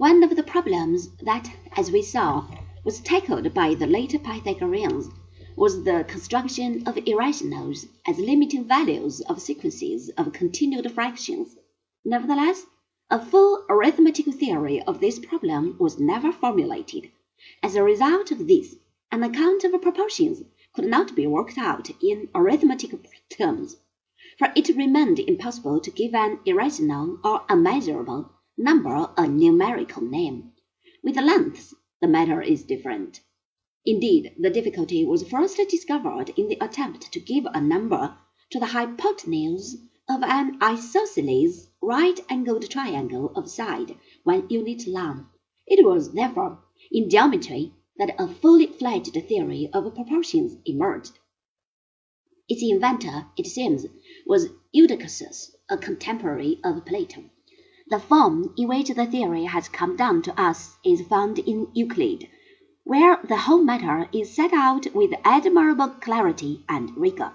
One of the problems that, as we saw, was tackled by the later Pythagoreans was the construction of irrationals as limiting values of sequences of continued fractions. Nevertheless, a full arithmetic theory of this problem was never formulated. As a result of this, an account of proportions could not be worked out in arithmetic terms, for it remained impossible to give an irrational or unmeasurable number a numerical name. With lengths the matter is different. Indeed, the difficulty was first discovered in the attempt to give a number to the hypotenuse of an isosceles right-angled triangle of side one unit long. It was, therefore, in geometry that a fully fledged theory of proportions emerged. Its inventor, it seems, was Eudoxus, a contemporary of Plato. The form in which the theory has come down to us is found in Euclid, where the whole matter is set out with admirable clarity and rigor.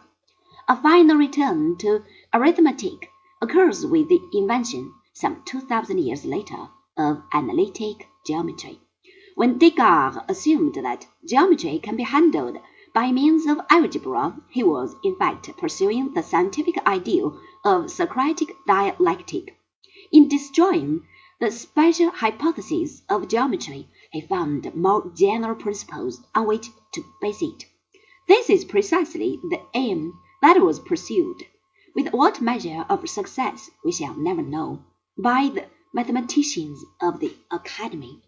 A final return to arithmetic occurs with the invention, some two thousand years later, of analytic geometry, when Descartes assumed that geometry can be handled by means of algebra, he was, in fact, pursuing the scientific ideal of Socratic dialectic. In destroying the special hypotheses of geometry, he found more general principles on which to base it. This is precisely the aim that was pursued, with what measure of success we shall never know, by the mathematicians of the Academy.